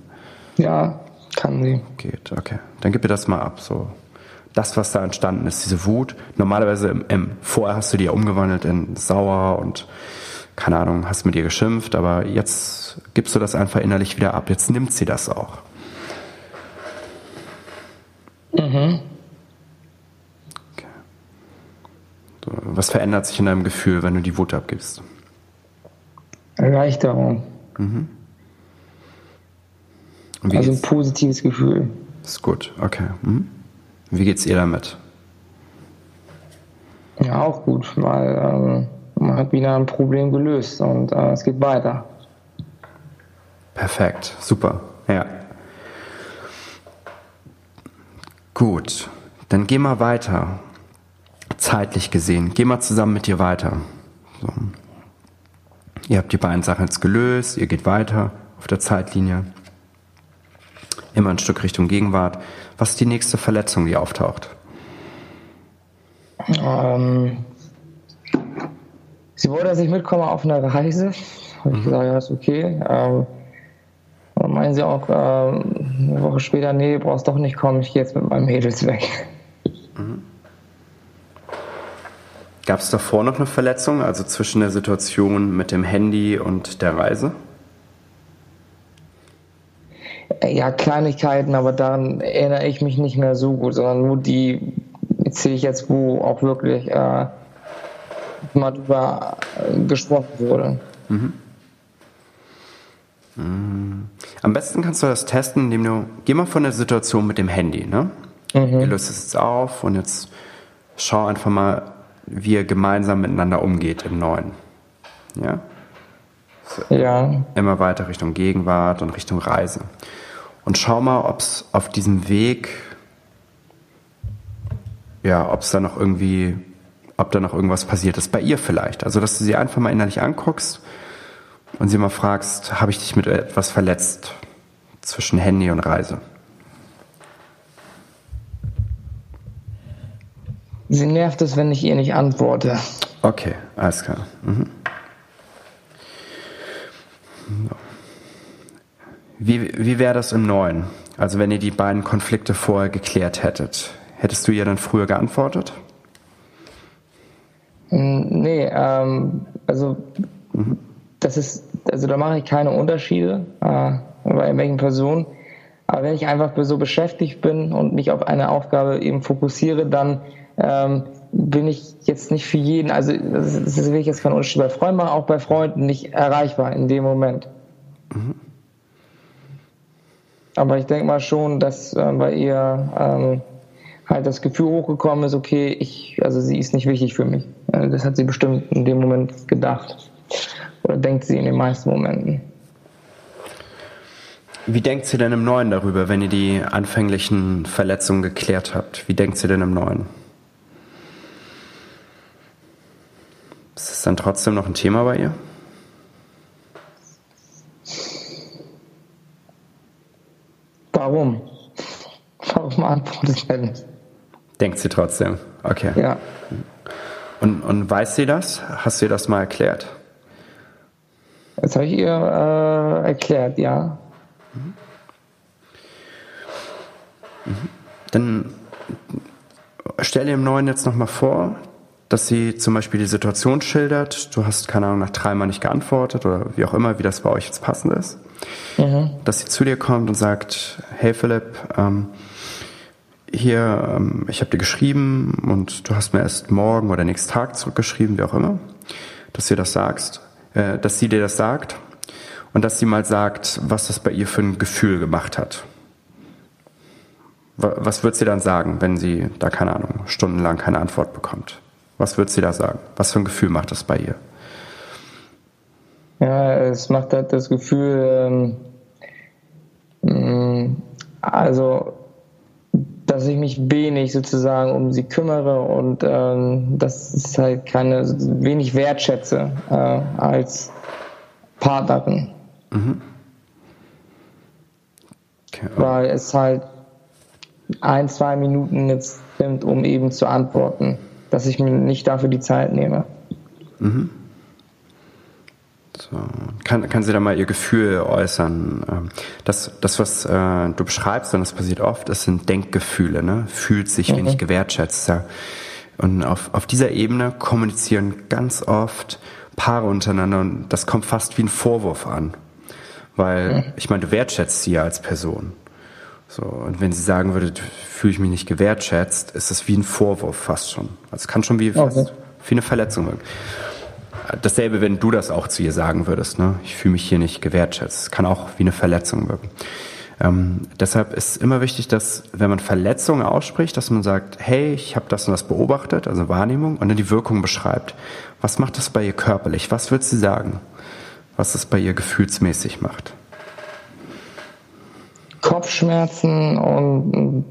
Speaker 2: Ja, kann sie.
Speaker 1: Geht, okay. Dann gib ihr das mal ab. So. Das, was da entstanden ist, diese Wut. Normalerweise im, im vorher hast du die ja umgewandelt in sauer und keine Ahnung, hast mit ihr geschimpft, aber jetzt gibst du das einfach innerlich wieder ab. Jetzt nimmt sie das auch. Mhm. Okay. So, was verändert sich in deinem Gefühl, wenn du die Wut abgibst?
Speaker 2: Erleichterung. Mhm. also ein positives Gefühl.
Speaker 1: Ist gut, okay. Mhm. Wie geht's ihr damit?
Speaker 2: Ja, auch gut, weil ähm, man hat wieder ein Problem gelöst und äh, es geht weiter.
Speaker 1: Perfekt, super, ja. Gut, dann geh mal weiter. Zeitlich gesehen, geh mal zusammen mit dir weiter. So. Ihr habt die beiden Sachen jetzt gelöst, ihr geht weiter auf der Zeitlinie. Immer ein Stück Richtung Gegenwart. Was ist die nächste Verletzung, die auftaucht?
Speaker 2: Ähm, sie wollte, dass ich mitkomme auf eine Reise. Habe ich mhm. gesagt, ja, ist okay. Ähm, meinen sie auch äh, eine Woche später, nee, brauchst doch nicht kommen, ich gehe jetzt mit meinen Mädels weg. Mhm.
Speaker 1: Gab es davor noch eine Verletzung, also zwischen der Situation mit dem Handy und der Reise?
Speaker 2: Ja, Kleinigkeiten, aber daran erinnere ich mich nicht mehr so gut, sondern nur die sehe ich jetzt, wo auch wirklich äh, mal drüber gesprochen wurde. Mhm.
Speaker 1: Am besten kannst du das testen, indem du, geh mal von der Situation mit dem Handy, ne? Mhm. Ihr löst es jetzt auf und jetzt schau einfach mal, wie ihr gemeinsam miteinander umgeht im Neuen. Ja? So, ja. Immer weiter Richtung Gegenwart und Richtung Reise. Und schau mal, ob es auf diesem Weg, ja, ob es da noch irgendwie, ob da noch irgendwas passiert ist. Bei ihr vielleicht. Also, dass du sie einfach mal innerlich anguckst und sie mal fragst, habe ich dich mit etwas verletzt zwischen Handy und Reise?
Speaker 2: Sie nervt es, wenn ich ihr nicht antworte.
Speaker 1: Okay, alles klar. Mhm. Wie, wie wäre das im Neuen? Also wenn ihr die beiden Konflikte vorher geklärt hättet, hättest du ihr dann früher geantwortet?
Speaker 2: Nee, ähm, also mhm das ist, also da mache ich keine Unterschiede äh, bei welchen Personen. Aber wenn ich einfach so beschäftigt bin und mich auf eine Aufgabe eben fokussiere, dann ähm, bin ich jetzt nicht für jeden, also das, das will ich jetzt keinen Unterschied bei Freunden auch bei Freunden nicht erreichbar in dem Moment. Mhm. Aber ich denke mal schon, dass äh, bei ihr ähm, halt das Gefühl hochgekommen ist, okay, ich, also sie ist nicht wichtig für mich. Also das hat sie bestimmt in dem Moment gedacht. Oder denkt sie in den meisten Momenten?
Speaker 1: Wie denkt sie denn im Neuen darüber, wenn ihr die anfänglichen Verletzungen geklärt habt? Wie denkt sie denn im Neuen? Ist es dann trotzdem noch ein Thema bei ihr?
Speaker 2: Warum? Warum antwortet sie denn?
Speaker 1: Denkt sie trotzdem? Okay.
Speaker 2: Ja.
Speaker 1: Und, und weiß sie das? Hast du ihr das mal erklärt?
Speaker 2: Das habe ich ihr äh, erklärt, ja. Mhm.
Speaker 1: Mhm. Dann stell dir im Neuen jetzt nochmal vor, dass sie zum Beispiel die Situation schildert, du hast, keine Ahnung, nach dreimal nicht geantwortet oder wie auch immer, wie das bei euch jetzt passend ist. Mhm. Dass sie zu dir kommt und sagt, hey Philipp, ähm, hier, ähm, ich habe dir geschrieben und du hast mir erst morgen oder nächsten Tag zurückgeschrieben, wie auch immer, dass du das sagst äh, dass sie dir das sagt und dass sie mal sagt, was das bei ihr für ein Gefühl gemacht hat. Was wird sie dann sagen, wenn sie da, keine Ahnung, stundenlang keine Antwort bekommt? Was wird sie da sagen? Was für ein Gefühl macht das bei ihr?
Speaker 2: Ja, es macht halt das Gefühl, ähm, mm, also, dass ich mich wenig sozusagen um sie kümmere und ähm, dass ich halt keine, wenig wertschätze äh, als Partnerin. Mhm. Okay. Weil es halt ein, zwei Minuten jetzt nimmt, um eben zu antworten, dass ich mir nicht dafür die Zeit nehme. Mhm.
Speaker 1: So. Kann, kann sie da mal ihr Gefühl äußern? Ähm, das, das was äh, du beschreibst, und das passiert oft, das sind Denkgefühle, ne? fühlt sich mhm. wenig gewertschätzt. Ja. Und auf, auf dieser Ebene kommunizieren ganz oft Paare untereinander und das kommt fast wie ein Vorwurf an. Weil, mhm. ich meine, du wertschätzt sie ja als Person. So, und wenn sie sagen würde, fühle ich mich nicht gewertschätzt, ist das wie ein Vorwurf fast schon. Also es kann schon wie, fast, okay. wie eine Verletzung wirken. Dasselbe, wenn du das auch zu ihr sagen würdest, ne? Ich fühle mich hier nicht gewertschätzt. Es kann auch wie eine Verletzung wirken. Ähm, deshalb ist immer wichtig, dass wenn man Verletzungen ausspricht, dass man sagt, hey, ich habe das und das beobachtet, also Wahrnehmung, und dann die Wirkung beschreibt. Was macht das bei ihr körperlich? Was wird sie sagen? Was es bei ihr gefühlsmäßig macht?
Speaker 2: Kopfschmerzen und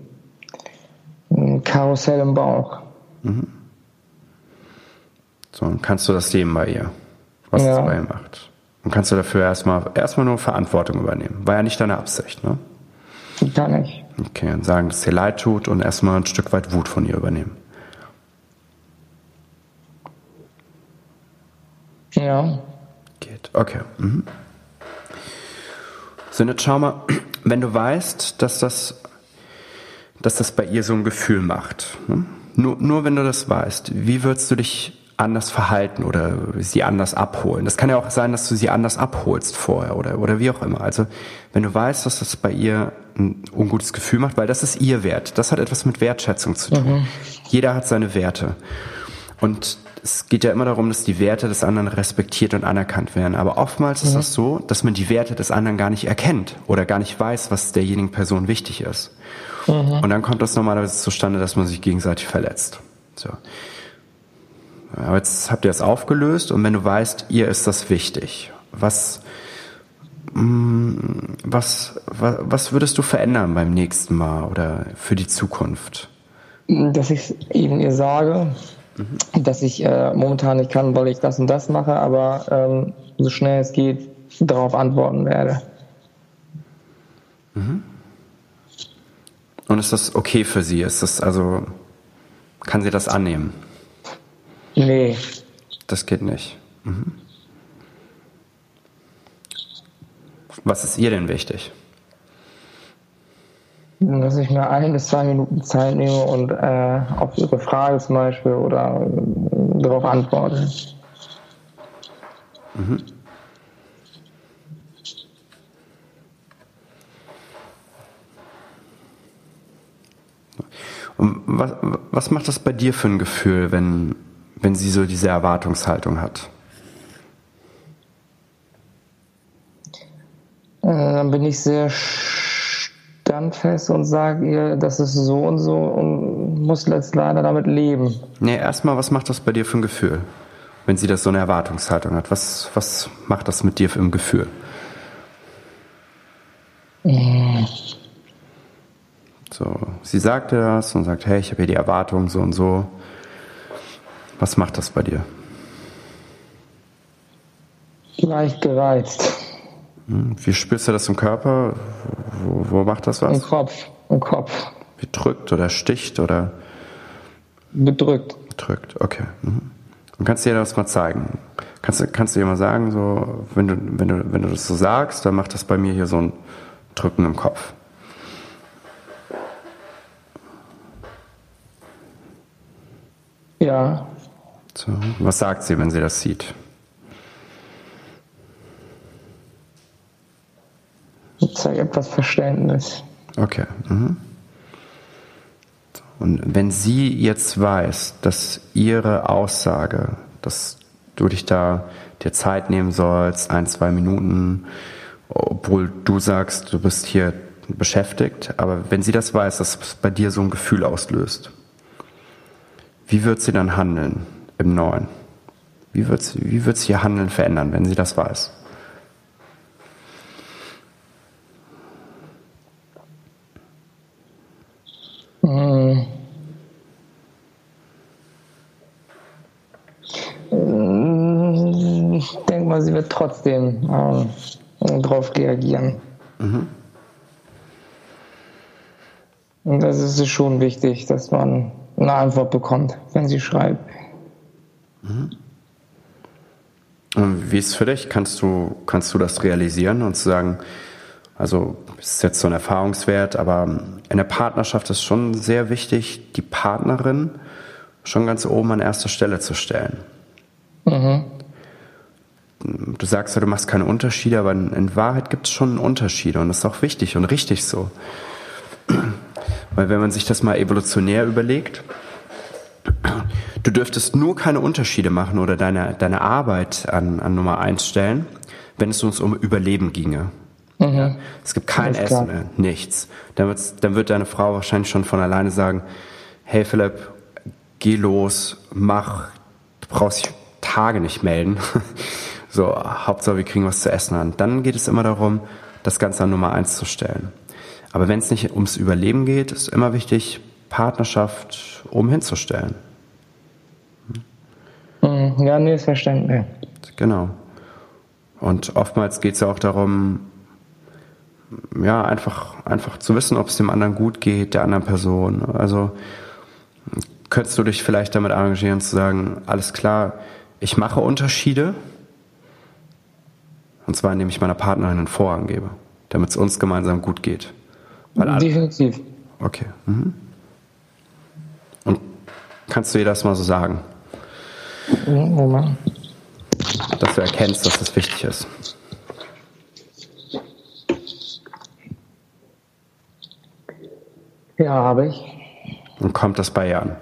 Speaker 2: ein Karussell im Bauch. Mhm.
Speaker 1: So, und kannst du das sehen bei ihr, was ja. es bei ihr macht? Und kannst du dafür erstmal erstmal nur Verantwortung übernehmen. War ja nicht deine Absicht, ne?
Speaker 2: Gar nicht.
Speaker 1: Okay, und sagen, dass es dir leid tut und erstmal ein Stück weit Wut von ihr übernehmen.
Speaker 2: Ja.
Speaker 1: Geht. Okay. Mhm. So, jetzt schau mal, wenn du weißt, dass das, dass das bei ihr so ein Gefühl macht, ne? nur, nur wenn du das weißt, wie würdest du dich anders verhalten oder sie anders abholen? Das kann ja auch sein, dass du sie anders abholst vorher oder, oder wie auch immer. Also, wenn du weißt, dass das bei ihr ein ungutes Gefühl macht, weil das ist ihr Wert. Das hat etwas mit Wertschätzung zu tun. Mhm. Jeder hat seine Werte. Und es geht ja immer darum, dass die Werte des anderen respektiert und anerkannt werden. Aber oftmals mhm. ist das so, dass man die Werte des anderen gar nicht erkennt oder gar nicht weiß, was derjenigen Person wichtig ist. Mhm. Und dann kommt das normalerweise zustande, dass man sich gegenseitig verletzt. So. Aber jetzt habt ihr es aufgelöst und wenn du weißt, ihr ist das wichtig, was, mm, was, was, was würdest du verändern beim nächsten Mal oder für die Zukunft?
Speaker 2: Dass ich eben ihr sage, mhm. dass ich äh, momentan nicht kann, weil ich das und das mache, aber ähm, so schnell es geht, darauf antworten werde.
Speaker 1: Mhm. Und ist das okay für sie? Ist das also, kann sie das annehmen?
Speaker 2: Nee.
Speaker 1: Das geht nicht. Mhm. Was ist ihr denn wichtig?
Speaker 2: dass ich mir ein bis zwei Minuten Zeit nehme und äh, auf Ihre Frage zum Beispiel oder äh, darauf antworte. Mhm.
Speaker 1: Und was, was macht das bei dir für ein Gefühl, wenn, wenn sie so diese Erwartungshaltung hat?
Speaker 2: Äh, dann bin ich sehr standfest und sage ihr, das ist so und so und muss jetzt leider damit leben.
Speaker 1: Nee, erstmal, was macht das bei dir für ein Gefühl, wenn sie das so eine Erwartungshaltung hat? Was, was macht das mit dir für ein Gefühl?
Speaker 2: Mhm.
Speaker 1: So, sie sagte das und sagt, hey, ich habe hier die Erwartung so und so. Was macht das bei dir?
Speaker 2: Leicht gereizt.
Speaker 1: Hm, wie spürst du das im Körper? Wo, wo macht das was?
Speaker 2: Im Kopf. Im Kopf.
Speaker 1: Wie drückt oder sticht oder?
Speaker 2: Bedrückt.
Speaker 1: Bedrückt, okay. Mhm. Und kannst du dir das mal zeigen? Kannst, du, kannst du dir mal sagen, so, wenn du, wenn, du, wenn du das so sagst, dann macht das bei mir hier so ein Drücken im Kopf.
Speaker 2: Ja.
Speaker 1: So, was sagt sie, wenn sie das sieht?
Speaker 2: Ich zeige etwas Verständnis.
Speaker 1: Okay. Mhm. Und wenn sie jetzt weiß, dass ihre Aussage, dass du dich da dir Zeit nehmen sollst, ein, zwei Minuten, obwohl du sagst, du bist hier beschäftigt, aber wenn sie das weiß, dass es bei dir so ein Gefühl auslöst, wie wird sie dann handeln im Neuen? Wie wird sie, wie wird sie ihr Handeln verändern, wenn sie das weiß?
Speaker 2: Hm. Ich denke mal, sie wird trotzdem ähm, darauf reagieren. Mhm. Und das ist schon wichtig, dass man eine Antwort bekommt, wenn sie schreibt.
Speaker 1: Mhm. Wie ist es für dich? Kannst du, kannst du das realisieren und sagen, also ist jetzt so ein Erfahrungswert, aber in der Partnerschaft ist schon sehr wichtig, die Partnerin schon ganz oben an erster Stelle zu stellen. Mhm. Du sagst ja, du machst keine Unterschiede, aber in Wahrheit gibt es schon Unterschiede und das ist auch wichtig und richtig so. Weil wenn man sich das mal evolutionär überlegt, du dürftest nur keine Unterschiede machen oder deine, deine Arbeit an, an Nummer eins stellen, wenn es uns um Überleben ginge. Mhm. Es gibt kein Essen mehr, nichts. Dann, dann wird deine Frau wahrscheinlich schon von alleine sagen, hey Philipp, geh los, mach, du brauchst dich Tage nicht melden. so, Hauptsache wir kriegen was zu essen an. Dann geht es immer darum, das Ganze an Nummer eins zu stellen. Aber wenn es nicht ums Überleben geht, ist immer wichtig, Partnerschaft um hinzustellen.
Speaker 2: Mhm. Ja, nee, ist verständlich.
Speaker 1: Genau. Und oftmals geht es ja auch darum, ja, einfach, einfach zu wissen, ob es dem anderen gut geht, der anderen Person. Also könntest du dich vielleicht damit engagieren, zu sagen, alles klar, ich mache Unterschiede, und zwar indem ich meiner Partnerin einen Vorrang gebe, damit es uns gemeinsam gut geht.
Speaker 2: Weil Definitiv.
Speaker 1: Okay. Mhm. Kannst du dir das mal so sagen? Dass du erkennst, dass das wichtig ist.
Speaker 2: Ja, habe ich.
Speaker 1: Und kommt das bei ihr an?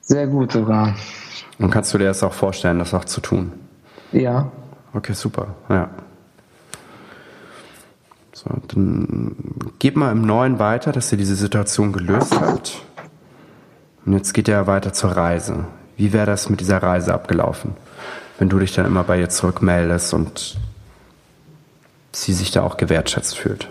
Speaker 2: Sehr gut sogar.
Speaker 1: Und kannst du dir das auch vorstellen, das auch zu tun?
Speaker 2: Ja.
Speaker 1: Okay, super. Ja. So, dann gib mal im Neuen weiter, dass ihr diese Situation gelöst habt. Und jetzt geht ihr weiter zur Reise. Wie wäre das mit dieser Reise abgelaufen? Wenn du dich dann immer bei ihr zurückmeldest und sie sich da auch gewertschätzt fühlt.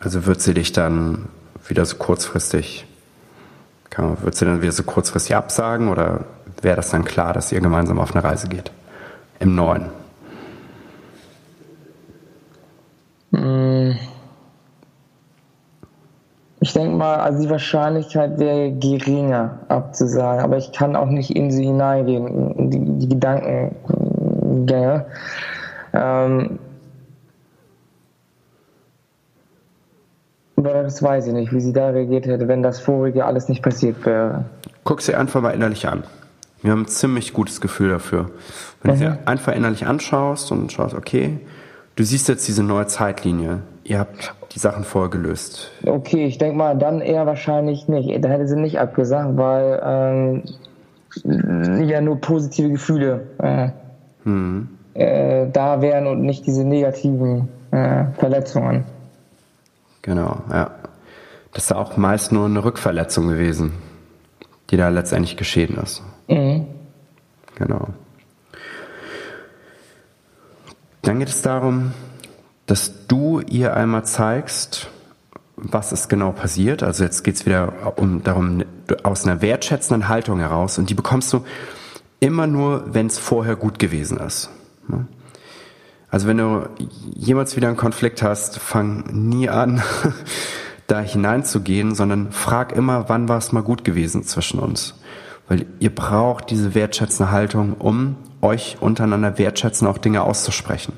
Speaker 1: Also wird sie dich dann wieder so kurzfristig, kann, wird sie dann wieder so kurzfristig absagen oder wäre das dann klar, dass ihr gemeinsam auf eine Reise geht? Im Neuen?
Speaker 2: Hm. Ich denke mal, also die Wahrscheinlichkeit wäre geringer abzusagen, aber ich kann auch nicht in sie hineingehen, in die, die Gedankengänge. Ähm, Das weiß ich nicht, wie sie da reagiert hätte, wenn das vorige alles nicht passiert wäre.
Speaker 1: Guck sie einfach mal innerlich an. Wir haben ein ziemlich gutes Gefühl dafür. Wenn mhm. du sie einfach innerlich anschaust und schaust, okay, du siehst jetzt diese neue Zeitlinie. Ihr habt die Sachen vorher gelöst.
Speaker 2: Okay, ich denke mal, dann eher wahrscheinlich nicht. Da hätte sie nicht abgesagt, weil ähm, ja nur positive Gefühle äh, mhm. äh, da wären und nicht diese negativen äh, Verletzungen.
Speaker 1: Genau, ja. Das ist auch meist nur eine Rückverletzung gewesen, die da letztendlich geschehen ist. Mhm. Genau. Dann geht es darum, dass du ihr einmal zeigst, was ist genau passiert. Also jetzt geht es wieder um darum, aus einer wertschätzenden Haltung heraus. Und die bekommst du immer nur, wenn es vorher gut gewesen ist. Also wenn du jemals wieder einen Konflikt hast, fang nie an, da hineinzugehen, sondern frag immer, wann war es mal gut gewesen zwischen uns. Weil ihr braucht diese wertschätzende Haltung, um euch untereinander wertschätzen, auch Dinge auszusprechen.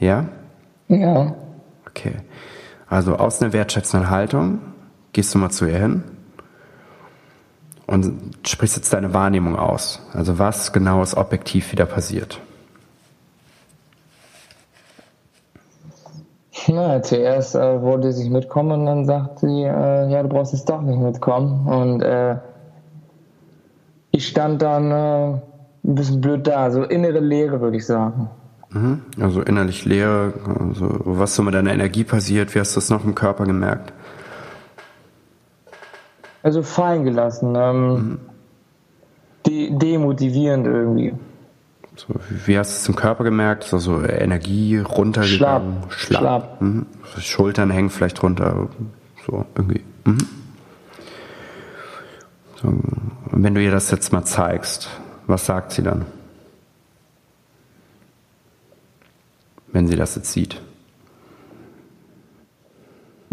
Speaker 1: Ja?
Speaker 2: Ja.
Speaker 1: Okay. Also aus einer wertschätzenden Haltung gehst du mal zu ihr hin und sprichst jetzt deine Wahrnehmung aus. Also was genau ist objektiv wieder passiert.
Speaker 2: Na, zuerst äh, wollte sie mitkommen und dann sagt sie, äh, ja, du brauchst jetzt doch nicht mitkommen. Und äh, ich stand dann äh, ein bisschen blöd da, so innere Leere, würde ich sagen.
Speaker 1: Mhm. Also innerlich Leere, also was so mit deiner Energie passiert, wie hast du das noch im Körper gemerkt?
Speaker 2: Also fallen gelassen, ähm, mhm. de demotivierend irgendwie.
Speaker 1: So, wie hast du es im Körper gemerkt? Also Energie runtergegangen?
Speaker 2: Schlapp. Schlapp. Schlapp.
Speaker 1: Mhm. Schultern hängen vielleicht runter. So irgendwie. Mhm. So, wenn du ihr das jetzt mal zeigst, was sagt sie dann? Wenn sie das jetzt sieht.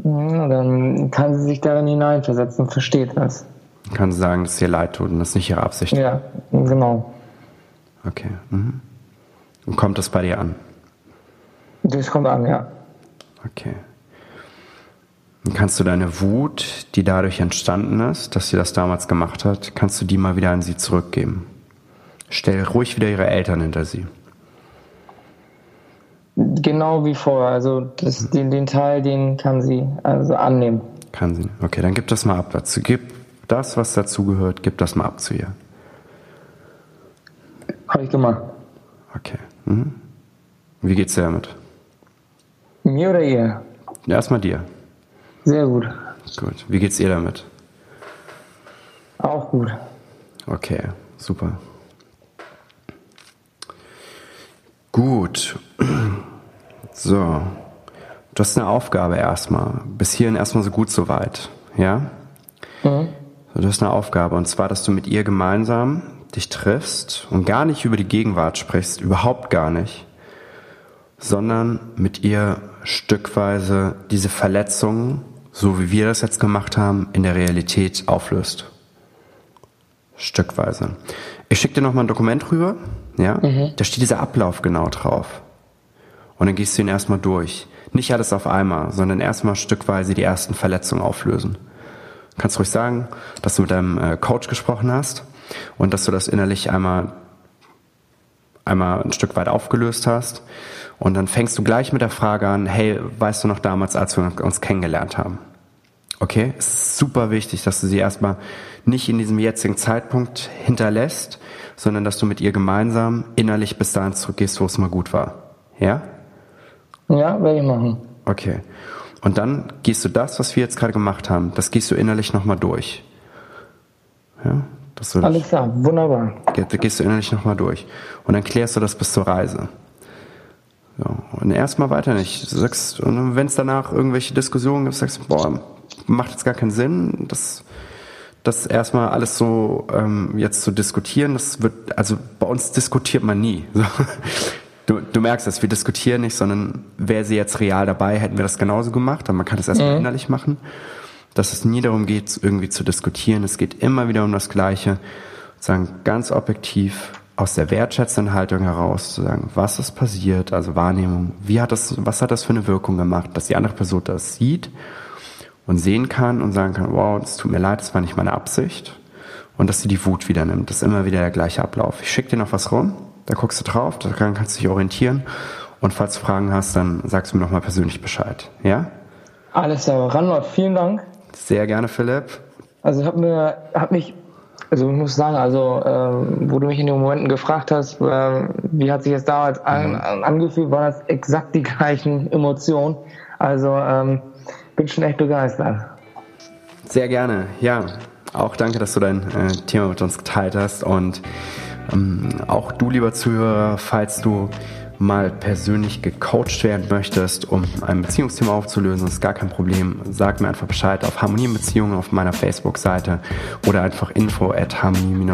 Speaker 2: Ja, dann kann sie sich darin hineinversetzen und versteht das.
Speaker 1: Kann sie sagen, dass es ihr leid tut und das ist nicht ihre Absicht.
Speaker 2: Ja, genau.
Speaker 1: Okay. Mhm. Und kommt das bei dir an?
Speaker 2: Das kommt an, ja.
Speaker 1: Okay. kannst du deine Wut, die dadurch entstanden ist, dass sie das damals gemacht hat, kannst du die mal wieder an sie zurückgeben. Stell ruhig wieder ihre Eltern hinter sie.
Speaker 2: Genau wie vorher. Also das, den, den Teil, den kann sie also annehmen.
Speaker 1: Kann sie. Okay, dann gib das mal ab dazu. Gib das, was dazugehört, gib das mal ab zu ihr.
Speaker 2: Habe ich gemacht.
Speaker 1: Okay. Mhm. Wie geht's dir damit?
Speaker 2: Mir oder ihr?
Speaker 1: Erstmal dir.
Speaker 2: Sehr gut.
Speaker 1: Gut. Wie geht's ihr damit?
Speaker 2: Auch gut.
Speaker 1: Okay, super. Gut. So. Du hast eine Aufgabe erstmal. Bis hierhin erstmal so gut so weit. Ja? Mhm. Du hast eine Aufgabe und zwar, dass du mit ihr gemeinsam dich triffst und gar nicht über die Gegenwart sprichst, überhaupt gar nicht, sondern mit ihr stückweise diese Verletzungen, so wie wir das jetzt gemacht haben, in der Realität auflöst. Stückweise. Ich schicke dir nochmal ein Dokument rüber, ja, mhm. da steht dieser Ablauf genau drauf. Und dann gehst du ihn erstmal durch. Nicht alles auf einmal, sondern erstmal stückweise die ersten Verletzungen auflösen. Kannst ruhig sagen, dass du mit deinem äh, Coach gesprochen hast und dass du das innerlich einmal, einmal ein Stück weit aufgelöst hast. Und dann fängst du gleich mit der Frage an, hey, weißt du noch damals, als wir uns kennengelernt haben? Okay, es ist super wichtig, dass du sie erstmal nicht in diesem jetzigen Zeitpunkt hinterlässt, sondern dass du mit ihr gemeinsam innerlich bis dahin zurückgehst, wo es mal gut war. Ja?
Speaker 2: Ja, werde ich machen.
Speaker 1: Okay. Und dann gehst du das, was wir jetzt gerade gemacht haben, das gehst du innerlich nochmal durch.
Speaker 2: Ja? Das Alles klar, wunderbar.
Speaker 1: Da gehst du innerlich nochmal durch. Und dann klärst du das bis zur Reise. Ja, und erstmal weiter nicht. Du sagst, und wenn es danach irgendwelche Diskussionen gibt, sagst du, boah, macht jetzt gar keinen Sinn, das, das erstmal alles so ähm, jetzt zu diskutieren. Das wird, also bei uns diskutiert man nie. Du, du merkst es, wir diskutieren nicht, sondern wäre sie jetzt real dabei, hätten wir das genauso gemacht, aber man kann das erstmal mhm. innerlich machen dass es nie darum geht, irgendwie zu diskutieren. Es geht immer wieder um das Gleiche. Sagen ganz objektiv aus der wertschätzenden Haltung heraus zu sagen, was ist passiert, also Wahrnehmung, wie hat das, was hat das für eine Wirkung gemacht, dass die andere Person das sieht und sehen kann und sagen kann, wow, es tut mir leid, das war nicht meine Absicht und dass sie die Wut wieder nimmt. Das ist immer wieder der gleiche Ablauf. Ich schicke dir noch was rum, da guckst du drauf, da kannst du dich orientieren und falls du Fragen hast, dann sagst du mir nochmal persönlich Bescheid. Ja?
Speaker 2: Alles klar, Ranwart, vielen Dank.
Speaker 1: Sehr gerne, Philipp.
Speaker 2: Also ich habe mir, hab mich, also ich muss sagen, also ähm, wo du mich in den Momenten gefragt hast, äh, wie hat sich das damals an, mhm. angefühlt, waren das exakt die gleichen Emotionen. Also ähm, bin schon echt begeistert.
Speaker 1: Sehr gerne, ja. Auch danke, dass du dein äh, Thema mit uns geteilt hast und ähm, auch du, lieber Zuhörer, falls du mal persönlich gecoacht werden möchtest, um ein Beziehungsthema aufzulösen, ist gar kein Problem. Sag mir einfach Bescheid auf Harmonie Beziehungen auf meiner Facebook-Seite oder einfach info at harmonie-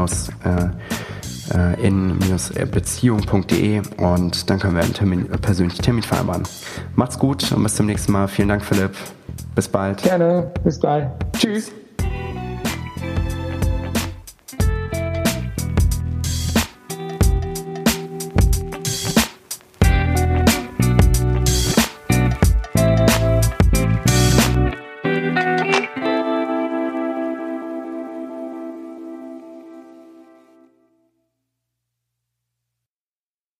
Speaker 1: äh, in-beziehung.de und dann können wir einen Termin, äh, persönlichen Termin vereinbaren. Macht's gut und bis zum nächsten Mal. Vielen Dank, Philipp. Bis bald.
Speaker 2: Gerne. Bis bald. Tschüss.